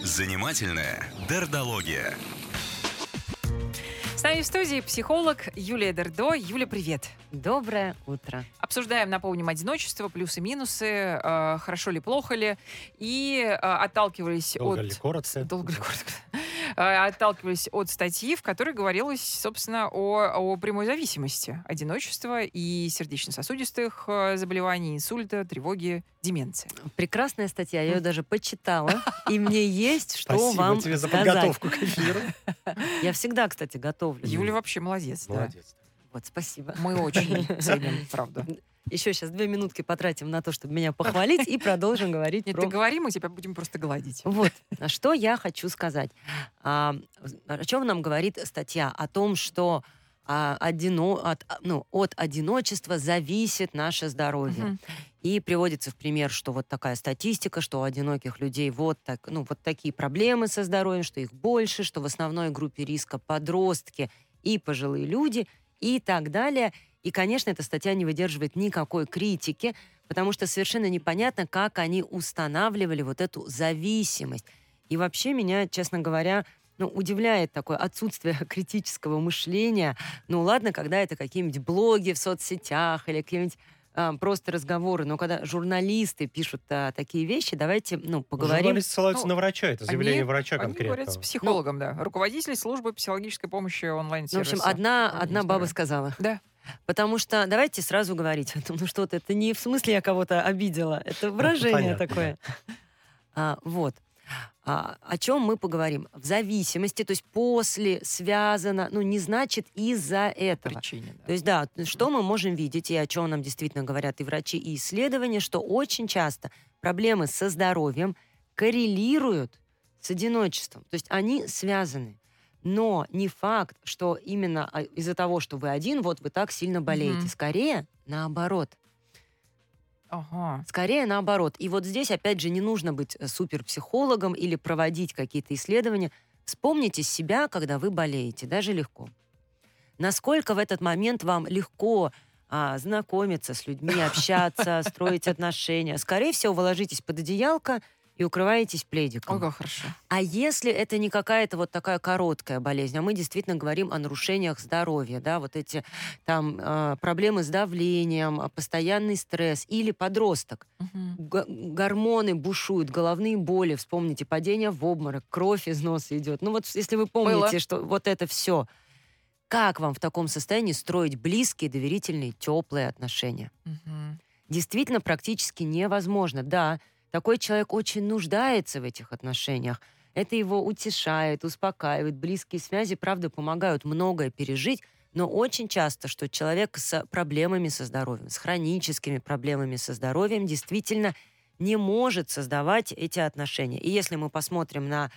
Занимательная дердология. С нами в студии психолог Юлия Дердо. Юля, привет. Доброе утро. Обсуждаем, напомним, одиночество, плюсы-минусы, э, хорошо ли, плохо ли. И э, отталкивались Долго от... ли, коротко? Долго ли, коротко. Э, отталкивались от статьи, в которой говорилось, собственно, о, о прямой зависимости одиночества и сердечно-сосудистых э, заболеваний, инсульта, тревоги, деменции. Прекрасная статья, я ее даже почитала, и мне есть что Спасибо вам тебе за подготовку к эфиру. Я всегда, кстати, готовлю. Юля вообще молодец, да. Молодец. Вот, спасибо. Мы очень ценим, правда. Еще сейчас две минутки потратим на то, чтобы меня похвалить, и продолжим говорить Нет, про... ты говори, мы тебя будем просто гладить. Вот, что я хочу сказать. А, о чем нам говорит статья? О том, что а, одино- от, а, ну, от одиночества зависит наше здоровье. Мгм. И приводится в пример, что вот такая статистика, что у одиноких людей вот, так, ну, вот такие проблемы со здоровьем, что их больше, что в основной группе риска подростки и пожилые люди и так далее. И, конечно, эта статья не выдерживает никакой критики, потому что совершенно непонятно, как они устанавливали вот эту зависимость. И вообще меня, честно говоря, ну, удивляет такое отсутствие критического мышления. Ну, ладно, когда это какие-нибудь блоги в соцсетях или какие-нибудь а, просто разговоры, но когда журналисты пишут а, такие вещи, давайте, ну, поговорим. Журналисты ссылаются Ну, на врача, это заявление Они- врача Они конкретно. говорят с психологом, да. Руководитель службы психологической помощи онлайн Ну, в общем, одна, одна баба сказала. Да. Потому что давайте сразу говорить, ну что-то, это не в смысле я кого-то обидела, это выражение понятно, такое. А, вот. А, о чем мы поговорим? В зависимости, то есть после, связано, ну не значит из-за этого. Причине, да. То есть, да, что мы можем видеть, и о чем нам действительно говорят и врачи, и исследования, что очень часто проблемы со здоровьем коррелируют с одиночеством. То есть они связаны. Но не факт, что именно а, из-за того, что вы один, вот вы так сильно болеете. Мгм. Скорее, наоборот. Ага. Скорее наоборот. И вот здесь, опять же, не нужно быть э, суперпсихологом или проводить какие-то исследования. Вспомните себя, когда вы болеете, даже легко. Насколько в этот момент вам легко а, знакомиться с людьми, общаться, строить отношения. Скорее всего, вы ложитесь под одеялко и укрываетесь пледиком. О, как хорошо. А если это не какая-то вот такая короткая болезнь, а мы действительно говорим о нарушениях здоровья, да, вот эти там э, проблемы с давлением, а, постоянный стресс или подросток, г- гормоны бушуют, головные боли, вспомните, падение в обморок, кровь из носа идет. Ну вот если вы помните, Было. что вот это все, как вам в таком состоянии строить близкие, доверительные, теплые отношения? Мгм. действительно практически невозможно. Да, такой человек очень нуждается в этих отношениях. Это его утешает, успокаивает. Близкие связи, правда, помогают многое пережить, но очень часто, что человек с проблемами со здоровьем, с хроническими проблемами со здоровьем действительно не может создавать эти отношения. И если мы посмотрим на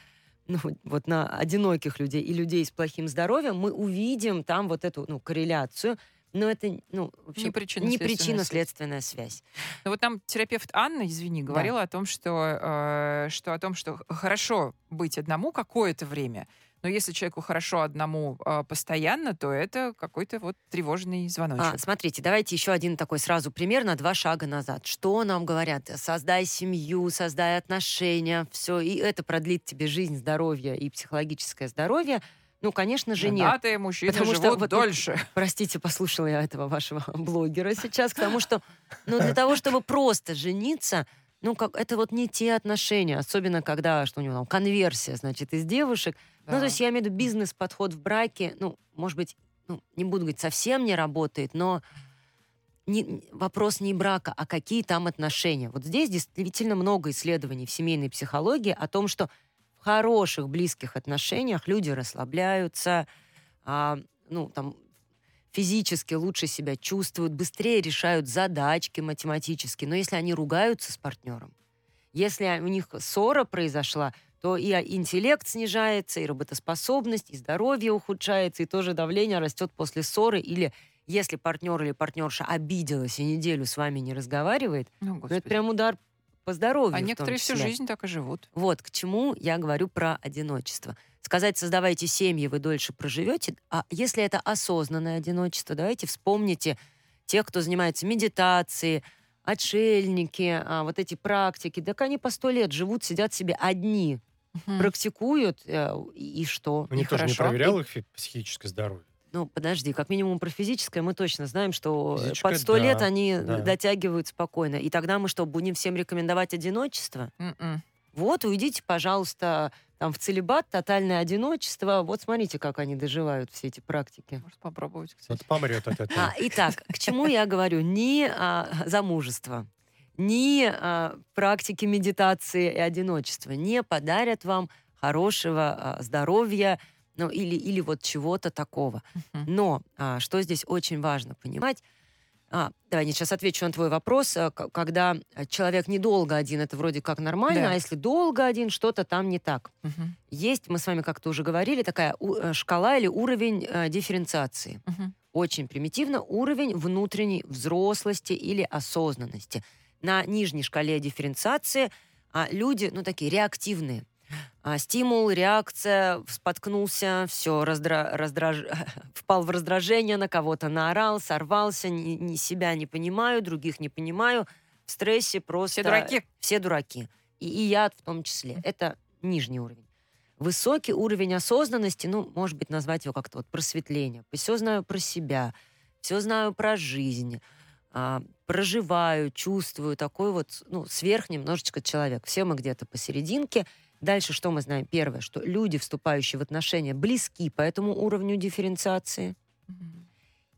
ну, вот на одиноких людей и людей с плохим здоровьем, мы увидим там вот эту ну, корреляцию. Но это, ну, в общем, Не причинно-следственная не связь. причинно-следственная связь. Ну вот там терапевт Анна, извини, говорила о том, что, э, что о том, что хорошо быть одному какое-то время, но если человеку хорошо одному э, постоянно, то это какой-то вот тревожный звоночек. А, смотрите, давайте еще один такой сразу пример на два шага назад. Что нам говорят? Создай семью, создай отношения, все, и это продлит тебе жизнь, здоровье и психологическое здоровье. Ну, конечно же, нет. Женатые мужчины Потому что живут вот- дольше. Простите, послушала я этого вашего блогера сейчас, потому что, ну, для того, чтобы просто жениться, ну, как это вот не те отношения, особенно когда, что у него там, конверсия, значит, из девушек. Ну, Да. то есть я имею в виду бизнес-подход в браке, ну, может быть, ну, не буду говорить, совсем не работает, но не- вопрос не брака, а какие там отношения. Вот здесь действительно много исследований в семейной психологии о том, что в хороших, близких отношениях люди расслабляются, а, ну, там, физически лучше себя чувствуют, быстрее решают задачки математические. Но если они ругаются с партнером, если у них ссора произошла, то и интеллект снижается, и работоспособность, и здоровье ухудшается, и тоже давление растет после ссоры. Или если партнер или партнерша обиделась и неделю с вами не разговаривает, Ну, это прям удар по здоровью. а в том некоторые всю жизнь так и живут. Вот к чему я говорю про одиночество. Сказать, создавайте семьи, вы дольше проживете. А если это осознанное одиночество, давайте вспомните тех, кто занимается медитацией, отшельники, а, вот эти практики, так они по сто лет живут, сидят себе одни, Мгм. практикуют, э, и и что? Ну, Никто же не проверял их фи- психическое здоровье. Ну, подожди, как минимум про физическое мы точно знаем, что э, Физическое, под сто лет да, они да. дотягивают спокойно. И тогда мы что, будем всем рекомендовать одиночество? М-м. Вот, уйдите, пожалуйста, там в целебат, тотальное одиночество. Вот смотрите, как они доживают все эти практики. Может попробовать, кстати. Вот помрет от этого. А, итак, к чему я говорю? Ни а, замужество, ни а, практики медитации и одиночества не подарят вам хорошего а, здоровья, ну или, или вот чего-то такого. Мгм. Но а, что здесь очень важно понимать, а, давай, я сейчас отвечу на твой вопрос. К- Когда человек недолго один, это вроде как нормально, Да. а если долго один, что-то там не так. Мгм. Есть, мы с вами как-то уже говорили, такая э, шкала или уровень э, дифференциации Мгм. очень примитивно уровень внутренней взрослости или осознанности. На нижней шкале дифференциации а, люди, ну, такие реактивные. А, стимул, реакция, споткнулся, все, впал в раздражение, на кого-то наорал, сорвался, ни, ни себя не понимаю, других не понимаю, в стрессе просто... Все дураки. Все дураки. И, и я в том числе. Это нижний уровень. Высокий уровень осознанности, ну, может быть, назвать его как-то вот просветление. Все знаю про себя, все знаю про жизнь, а, проживаю, чувствую, такой вот, ну, сверх немножечко человек. Все мы где-то посерединке. Дальше что мы знаем? Первое, что люди, вступающие в отношения, близки по этому уровню дифференциации.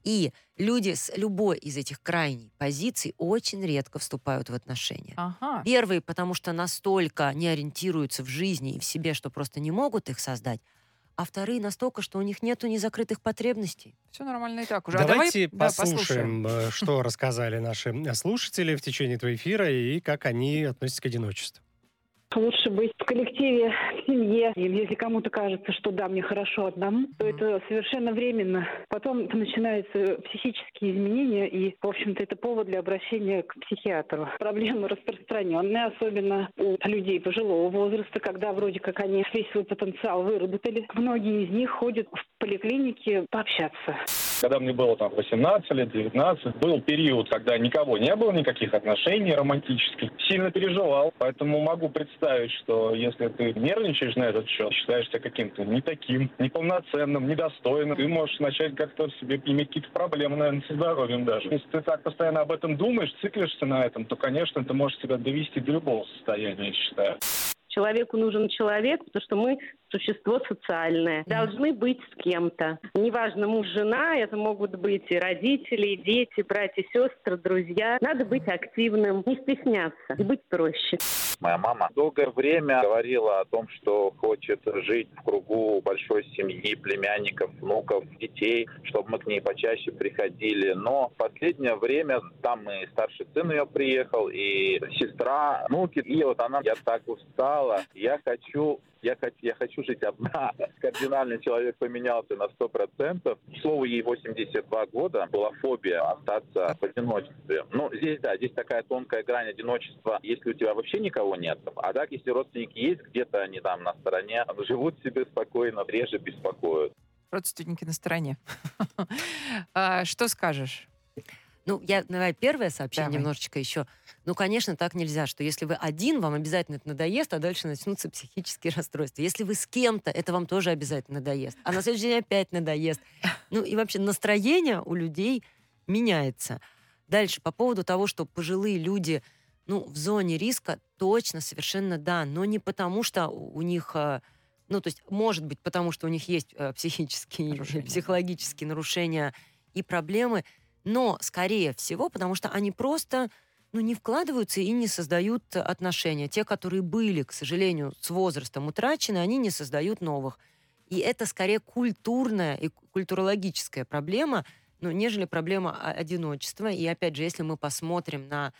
И люди с любой из этих крайней позиций очень редко вступают в отношения. Ага. Первые, потому что настолько не ориентируются в жизни и в себе, что просто не могут их создать. А вторые настолько, что у них нету незакрытых потребностей. Все нормально и так уже. А Давайте давай, да, послушаем. послушаем, э, что рассказали наши э, слушатели в течение этого эфира и как они относятся к одиночеству. Лучше быть в коллективе, в семье. И если кому-то кажется, что да, мне хорошо одному, то это совершенно временно. Потом начинаются психические изменения, и, в общем-то, это повод для обращения к психиатру. Проблемы распространенные, особенно у людей пожилого возраста, когда вроде как они весь свой потенциал выработали. Многие из них ходят в поликлинике пообщаться. Когда мне было там 18 лет, 19, был период, когда никого не было, никаких отношений романтических. Сильно переживал, поэтому могу представить, что если ты нервничаешь на этот счет, считаешь себя каким-то не таким, неполноценным, недостойным, ты можешь начать как-то себе иметь какие-то проблемы, наверное, со здоровьем даже. Если ты так постоянно об этом думаешь, циклишься на этом, то, конечно, это может тебя довести до любого состояния, я считаю. Человеку нужен человек, потому что мы существо социальное. Должны быть с кем-то. Неважно, муж, жена, это могут быть и родители, и дети, братья, сестры, друзья. Надо быть активным, не стесняться и быть проще. Моя мама долгое время говорила о том, что хочет жить в кругу большой семьи, племянников, внуков, детей, чтобы мы к ней почаще приходили. Но в последнее время там и старший сын ее приехал, и сестра, внуки. И вот она, я так устала, я хочу я хочу, я хочу жить одна. Кардинально человек поменялся на 100%. К слову, ей 82 года. Была фобия остаться в одиночестве. Ну, здесь, да, здесь такая тонкая грань одиночества, если у тебя вообще никого нет. А так, если родственники есть, где-то они там на стороне, живут себе спокойно, реже беспокоят. Родственники на стороне. А, Что скажешь? Ну, я, давай первое сообщение Давай. немножечко еще. Ну, конечно, так нельзя, что если вы один, вам обязательно это надоест, а дальше начнутся психические расстройства. Если вы с кем-то, это вам тоже обязательно надоест. А на следующий день опять надоест. Ну, и вообще настроение у людей меняется. Дальше, по поводу того, что пожилые люди, ну, в зоне риска, точно, совершенно да, но не потому, что у них... э, Ну, то есть, может быть, потому что у них есть э, психические, Нарушения. психологические нарушения и проблемы, но, скорее всего, потому что они просто ну, не вкладываются и не создают отношения. Те, которые были, к сожалению, с возрастом утрачены, они не создают новых. И это скорее культурная и культурологическая проблема, ну, нежели проблема одиночества. И опять же, если мы посмотрим на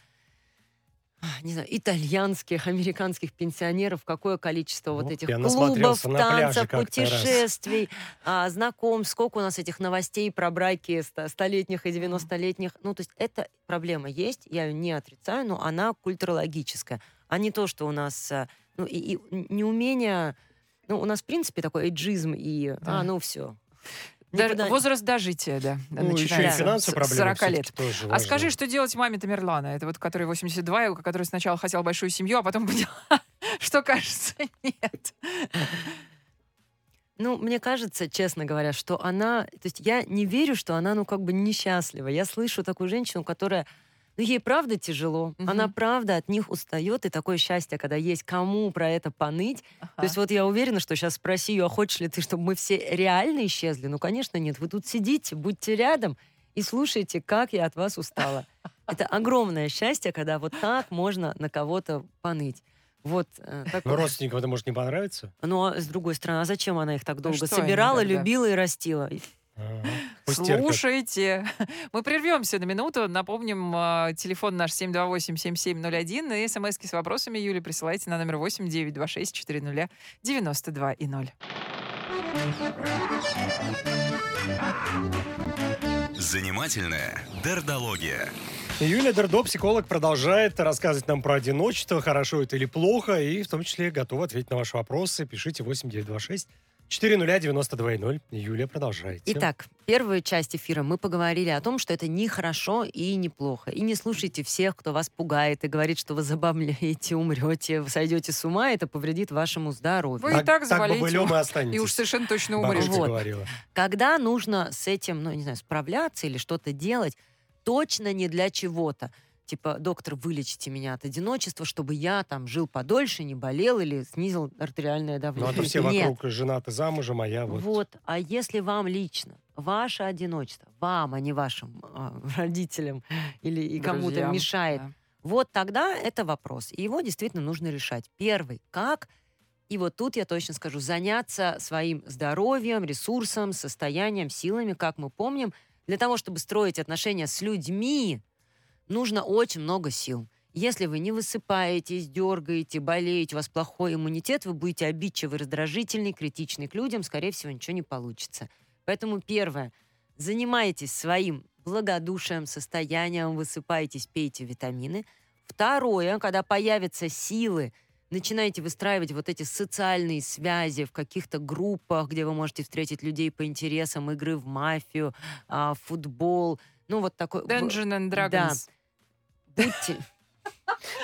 не знаю, итальянских, американских пенсионеров, какое количество вот Ну, этих я клубов, танцев, путешествий, а, знакомств, сколько у нас этих новостей про браки ста- столетних и 90-летних. Ну, то есть эта проблема есть, я ее не отрицаю, но она культурологическая, а не то, что у нас, а, ну, и, и неумение, ну, у нас, в принципе, такой эйджизм и, Да. а, ну, все. Да, Никуда- возраст дожития, да, Ну, еще и финансовые проблемы 40 лет. тоже А важны. скажи, что делать маме Тамерлана? Это вот который 82, и у которой сначала хотел большую семью, а потом поняла, что, кажется, нет. Ну, мне кажется, честно говоря, что она... То есть я не верю, что она, ну, как бы несчастлива. Я слышу такую женщину, которая... Ну, ей правда тяжело. Мгм. Она правда от них устает. И такое счастье, когда есть кому про это поныть. То есть вот я уверена, что сейчас спроси ее, а хочешь ли ты, чтобы мы все реально исчезли? Ну, конечно, нет. Вы тут сидите, будьте рядом и слушайте, как я от вас устала. Это огромное счастье, когда вот так можно на кого-то поныть. Вот э, Ну, такое. родственникам это может не понравиться. Ну, а с другой стороны, а зачем она их так долго что они собирала, любила и растила? Слушайте, мы прервемся на минуту. Напомним, э, телефон наш 728-7701 и смски с вопросами Юли присылайте на номер 8 926 400 92 и 0. Занимательная дердология. Юлия Дердо, психолог, продолжает рассказывать нам про одиночество, хорошо это или плохо, и в том числе готова ответить на ваши вопросы. Пишите 8926 400 92 Юлия, продолжайте. Итак, первую часть эфира мы поговорили о том, что это не хорошо и не плохо. И не слушайте всех, кто вас пугает и говорит, что вы забавляете, умрете, вы сойдете с ума, это повредит вашему здоровью. Вы и так заболеете. бобылем и останетесь. И уж совершенно точно умрете. Вот. говорила. Когда нужно с этим, ну, не знаю, справляться или что-то делать, точно не для чего-то. Типа, доктор, вылечите меня от одиночества, чтобы я там жил подольше, не болел или снизил артериальное Ну, давление. а то все Нет. вокруг женаты замужем, а я вот... Вот. А если вам лично ваше одиночество, вам, а не вашим а, родителям или и кому-то мешает, да. вот тогда это вопрос. И его действительно нужно решать. Первый, как, и вот тут я точно скажу, заняться своим здоровьем, ресурсом, состоянием, силами, как мы помним, для того, чтобы строить отношения с людьми, нужно очень много сил. Если вы не высыпаетесь, дергаете, болеете, у вас плохой иммунитет, вы будете обидчивый, раздражительный, критичный к людям, скорее всего, ничего не получится. Поэтому первое, занимайтесь своим благодушием, состоянием, высыпаетесь, пейте витамины. Второе, когда появятся силы, начинаете выстраивать вот эти социальные связи в каких-то группах, где вы можете встретить людей по интересам, игры в мафию, а, футбол, ну вот такой... Dungeons and Да. Dragons. Будьте,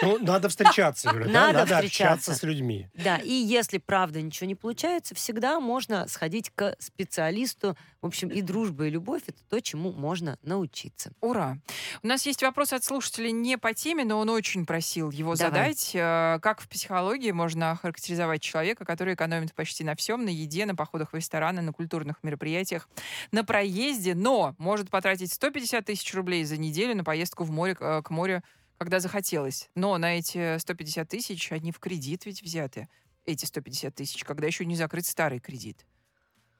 Ну, надо встречаться, Юля, да? Надо Надо встречаться. общаться с людьми. Да, и если правда ничего не получается, всегда можно сходить к специалисту. В общем, и дружба, и любовь — это то, чему можно научиться. Ура! У нас есть вопрос от слушателя не по теме, но он очень просил его Давай. задать. Э, Как в психологии можно охарактеризовать человека, который экономит почти на всем, на еде, на походах в рестораны, на культурных мероприятиях, на проезде, но может потратить 150 тысяч рублей за неделю на поездку в море, э, к морю, когда захотелось. Но на эти 150 тысяч они в кредит ведь взяты. Эти 150 тысяч, когда еще не закрыт старый кредит.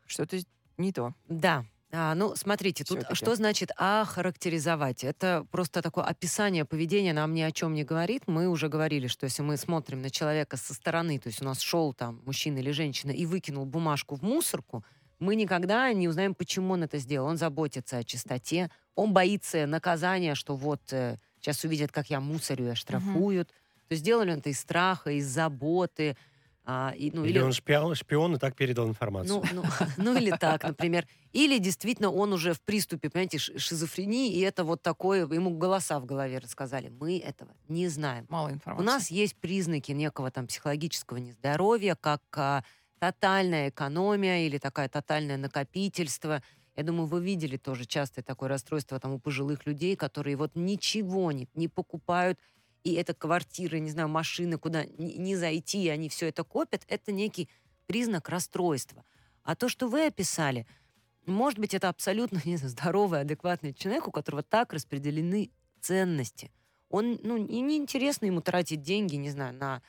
Что-то не то. Да. А, ну, смотрите, тут Всё-таки. что значит охарактеризовать? Это просто такое описание поведения нам ни о чем не говорит. Мы уже говорили, что если мы смотрим на человека со стороны, то есть у нас шел там мужчина или женщина и выкинул бумажку в мусорку, мы никогда не узнаем, почему он это сделал. Он заботится о чистоте, он боится наказания, что вот э, сейчас увидят, как я мусорю и оштрафуют. То есть сделали он это из страха, из заботы. а, и, ну, Или он шпион, шпион и так передал информацию. ну, ну, ну или так, например. Или действительно он уже в приступе, понимаете, шизофрении, и это вот такое, ему голоса в голове рассказали. Мы этого не знаем. Мало У информации. нас есть признаки некого там психологического нездоровья, как а, тотальная экономия или такая тотальное накопительство. Я думаю, вы видели тоже частое такое расстройство там у пожилых людей, которые вот ничего не, не покупают, и это квартиры, не знаю, машины, куда не, не зайти, и они все это копят, это некий признак расстройства. А то, что вы описали, может быть, это абсолютно не знаю, здоровый, адекватный человек, у которого так распределены ценности. Он, ну, не, неинтересно ему тратить деньги, не знаю, на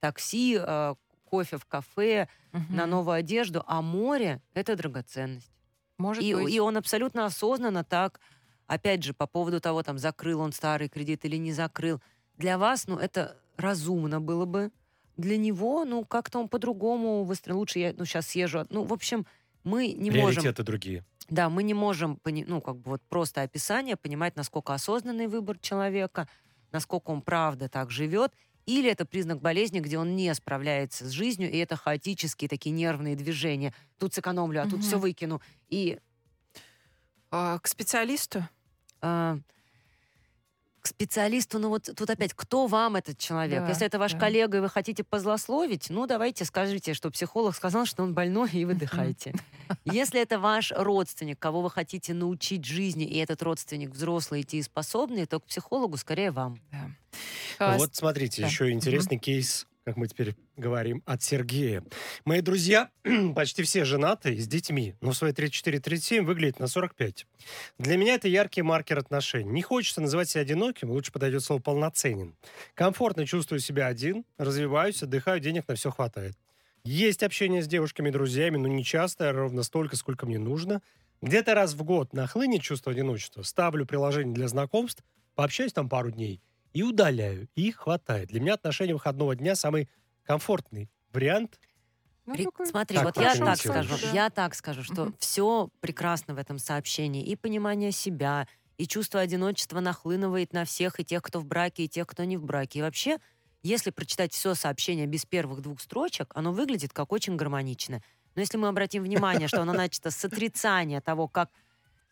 такси, э, кофе в кафе, Мгм. на новую одежду, а море — это драгоценность. Может И, быть. и он абсолютно осознанно так, опять же, по поводу того, там, закрыл он старый кредит или не закрыл, для вас, ну, это разумно было бы. Для него, ну, как-то он по-другому выстроил. Лучше я, ну, сейчас съезжу. Ну, в общем, мы не можем... Приоритеты другие. Да, мы не можем, ну, как бы вот просто описание, понимать, насколько осознанный выбор человека, насколько он правда так живет, или это признак болезни, где он не справляется с жизнью, и это хаотические такие нервные движения. Тут сэкономлю, а угу. тут все выкину. И... А, к специалисту? А, к специалисту, ну вот тут опять, кто вам этот человек? Да, Если это ваш да. коллега, и вы хотите позлословить, ну давайте скажите, что психолог сказал, что он больной, и выдыхайте. Если это ваш родственник, кого вы хотите научить жизни, и этот родственник взрослый и дееспособный, то к психологу скорее вам. Да. Вот смотрите, да. еще интересный кейс, как мы теперь говорим, от Сергея. Мои друзья почти все женаты с детьми, но в свои 34-37 выглядят на 45. Для меня это яркий маркер отношений. Не хочется называть себя одиноким, лучше подойдет слово полноценен. Комфортно чувствую себя один, развиваюсь, отдыхаю, денег на все хватает. Есть общение с девушками и друзьями, но не часто, а ровно столько, сколько мне нужно. Где-то раз в год нахлынет чувство одиночества, ставлю приложение для знакомств, пообщаюсь там пару дней и удаляю. И хватает. Для меня отношения выходного дня самый комфортный вариант. ну, При- такой Смотри, Так вот я так скажу, Да. я так скажу, что Мгм. все прекрасно в этом сообщении. И понимание себя, и чувство одиночества нахлынывает на всех, и тех, кто в браке, и тех, кто не в браке. И вообще, если прочитать все сообщение без первых двух строчек, оно выглядит как очень гармонично. Но если мы обратим внимание, что оно начато с отрицания того, как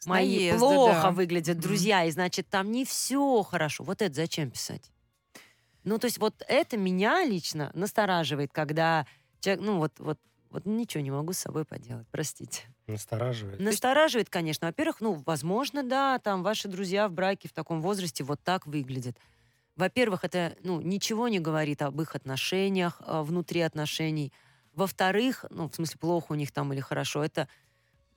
мои наезда, плохо да. выглядят друзья, и значит, там не все хорошо. Вот это зачем писать? Ну, то есть вот это меня лично настораживает, когда человек, ну, вот, вот, вот ничего не могу с собой поделать, простите. Настораживает. Настораживает, конечно. Во-первых, ну, возможно, да, там ваши друзья в браке в таком возрасте вот так выглядят. Во-первых, это, ну, ничего не говорит об их отношениях, а, внутри отношений. Во-вторых, ну, в смысле, плохо у них там или хорошо, это,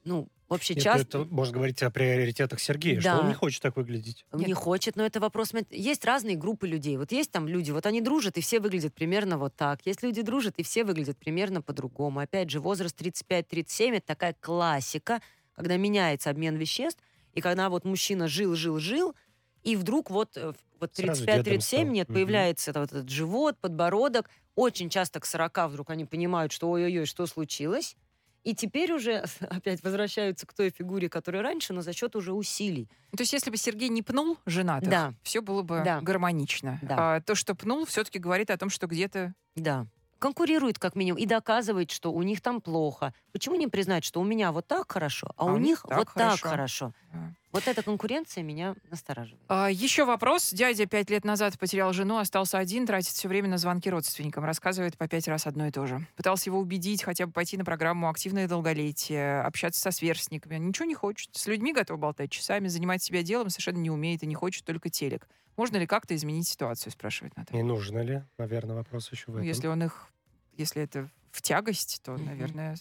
ну, вообще Нет, часто... Это можно говорить о приоритетах Сергея, Да. что он не хочет так выглядеть. Не хочет, но это вопрос... Есть разные группы людей. Вот есть там люди, вот они дружат, и все выглядят примерно вот так. Есть люди дружат, и все выглядят примерно по-другому. Опять же, возраст 35-37 — это такая классика, когда меняется обмен веществ, и когда вот мужчина жил-жил-жил, и вдруг вот, э, вот Сразу дедом 35-37 стал. нет, Мгм. появляется вот этот живот, подбородок. Очень часто к 40 вдруг они понимают, что ой-ой-ой, что случилось. И теперь уже опять возвращаются к той фигуре, которая раньше, но за счет уже усилий. То есть, если бы Сергей не пнул женатых, Да. все было бы Да. гармонично. Да. А то, что пнул, все-таки говорит о том, что где-то Да. Конкурирует как минимум и доказывает, что у них там плохо. Почему не признать, что у меня вот так хорошо, а, у них так вот хорошо. так хорошо? Да. Вот эта конкуренция меня настораживает. А, Еще вопрос. Дядя пять лет назад потерял жену, остался один, тратит все время на звонки родственникам. Рассказывает по пять раз одно и то же. Пытался его убедить хотя бы пойти на программу «Активное долголетие», общаться со сверстниками. Ничего не хочет. С людьми готов болтать часами, занимать себя делом совершенно не умеет и не хочет только телек. Можно ли как-то изменить ситуацию, спрашивает Наталья. Не нужно ли? Наверное, вопрос еще в Ну, этом. если он их, если это в тягость, то, наверное,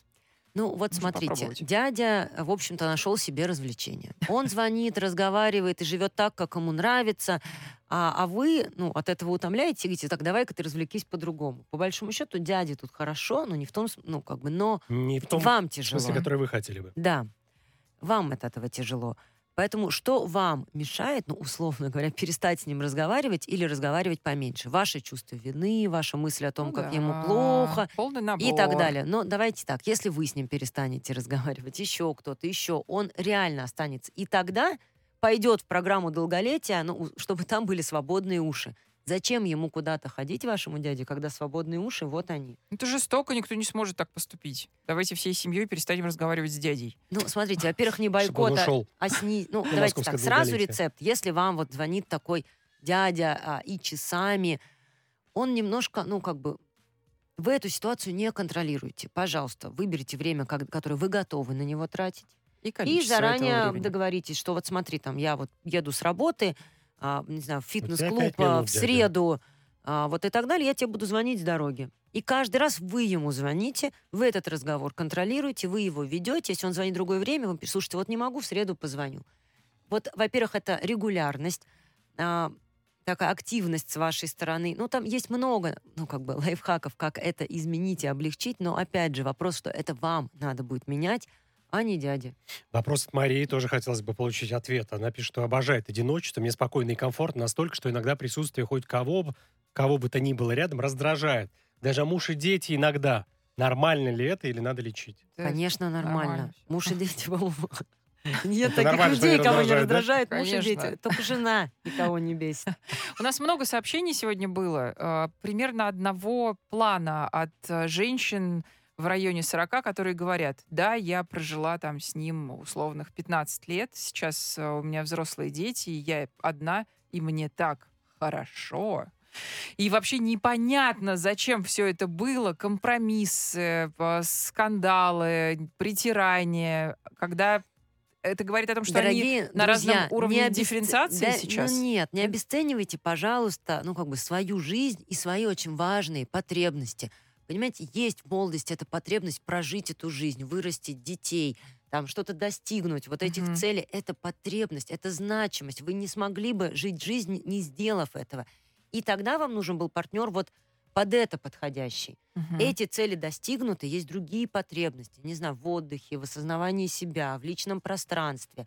Ну вот Можно смотрите, дядя, в общем-то, нашел себе развлечение. Он звонит, разговаривает и живет так, как ему нравится, а, а вы, ну, от этого утомляете, говорите, так, давай-ка ты развлекись по-другому. По большому счету, дяде тут хорошо, но не в том, ну, как бы, но Не в том вам тяжело. смысле, который вы хотели бы. Да, вам от этого тяжело. Поэтому что вам мешает, ну, условно говоря, перестать с ним разговаривать или разговаривать поменьше? Ваше чувство вины, ваша мысль о том, ну как да, ему плохо полный набор. и так далее. Но давайте так, если вы с ним перестанете разговаривать, еще кто-то, еще, он реально останется. И тогда пойдет в программу долголетия, ну, чтобы там были свободные уши. Зачем ему куда-то ходить, вашему дяде, когда свободные уши, вот они. Это жестоко, никто не сможет так поступить. Давайте всей семьей перестанем разговаривать с дядей. Ну, смотрите, во-первых, не Чтобы он бойкот, а- а сни... Ну, давайте так, сразу рецепт. Если вам вот звонит такой дядя а, и часами, он немножко, ну, как бы, вы эту ситуацию не контролируете. Пожалуйста, выберите время, как- которое вы готовы на него тратить. И, И заранее договоритесь, что вот смотри, там, я вот еду с работы, а, не знаю, в фитнес-клуб а, в среду, а, вот и так далее, я тебе буду звонить с дороги. И каждый раз вы ему звоните, вы этот разговор контролируете, вы его ведете. Если он звонит в другое время, вы слушайте, вот не могу, в среду позвоню. Вот, во-первых, это регулярность, а, такая активность с вашей стороны. Ну, там есть много, ну, как бы, лайфхаков, как это изменить и облегчить, но, опять же, вопрос, что это вам надо будет менять, а не дяде. Вопрос от Марии тоже хотелось бы получить ответ. Она пишет, что обожает одиночество, мне спокойно и комфортно настолько, что иногда присутствие хоть кого, бы- кого бы то ни было рядом раздражает. Даже муж и дети иногда. Нормально ли это или надо лечить? Да, Конечно, нормально. нормально. Муж и дети, по-моему. Нет Это таких людей, кого не раздражает, раздражает муж и дети. Только жена никого не бесит. У нас много сообщений сегодня было. э, примерно одного плана от э, женщин, в районе 40, которые говорят, да, я прожила там с ним условных 15 лет, сейчас э, у меня взрослые дети, и я одна, и мне так хорошо. И вообще непонятно, зачем все это было. Компромиссы, э, скандалы, притирания, когда это говорит о том, что Дорогие они на друзья, разном уровне не обесц- дифференциации да, сейчас. Ну нет, не обесценивайте, пожалуйста, ну как бы свою жизнь и свои очень важные потребности. Понимаете, есть в молодости эта потребность прожить эту жизнь, вырастить детей, там что-то достигнуть. Вот этих Мгм. целей — это потребность, это значимость. Вы не смогли бы жить жизнь, не сделав этого. И тогда вам нужен был партнер вот под это подходящий. Мгм. Эти цели достигнуты, есть другие потребности, не знаю, в отдыхе, в осознавании себя, в личном пространстве.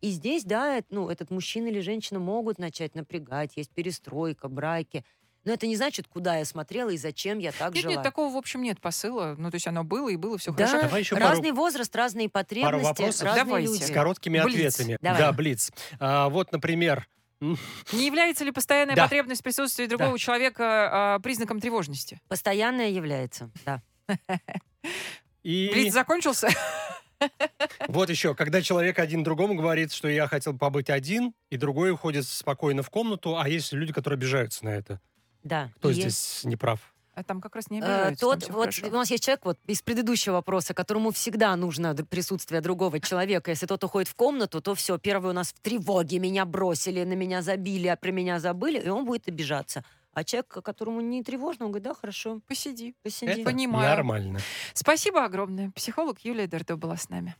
И здесь, да, эт- ну, этот мужчина или женщина могут начать напрягать, есть перестройка, браки. Но это не значит, куда я смотрела и зачем я так Нет, жила. нет, такого, в общем, нет посыла. Ну, то есть оно было и было, все да, хорошо. Давай еще пару- разный возраст, разные потребности, вопросов? разные Давайте. люди. С короткими Блиц. ответами. Давай. Да, Блиц. А, вот, например, Не является ли постоянная Да. потребность в присутствии другого Да. человека а, признаком тревожности? Постоянное является, да. и Блиц закончился? вот еще, когда человек один другому говорит, что я хотел побыть один, и другой уходит спокойно в комнату, а есть люди, которые обижаются на это. Да. Кто И здесь не прав? А там как раз не Э, обижаются, там Тот, вот хорошо. у нас есть человек вот из предыдущего вопроса, которому всегда нужно присутствие другого человека. Если тот уходит в комнату, то все, первый у нас в тревоге, меня бросили, на меня забили, а про меня забыли, и он будет обижаться. А человек, которому не тревожно, он говорит, да, хорошо, Посиди. посиди. Это Понимаю. нормально. Спасибо огромное. Психолог Юлия Дердо была с нами.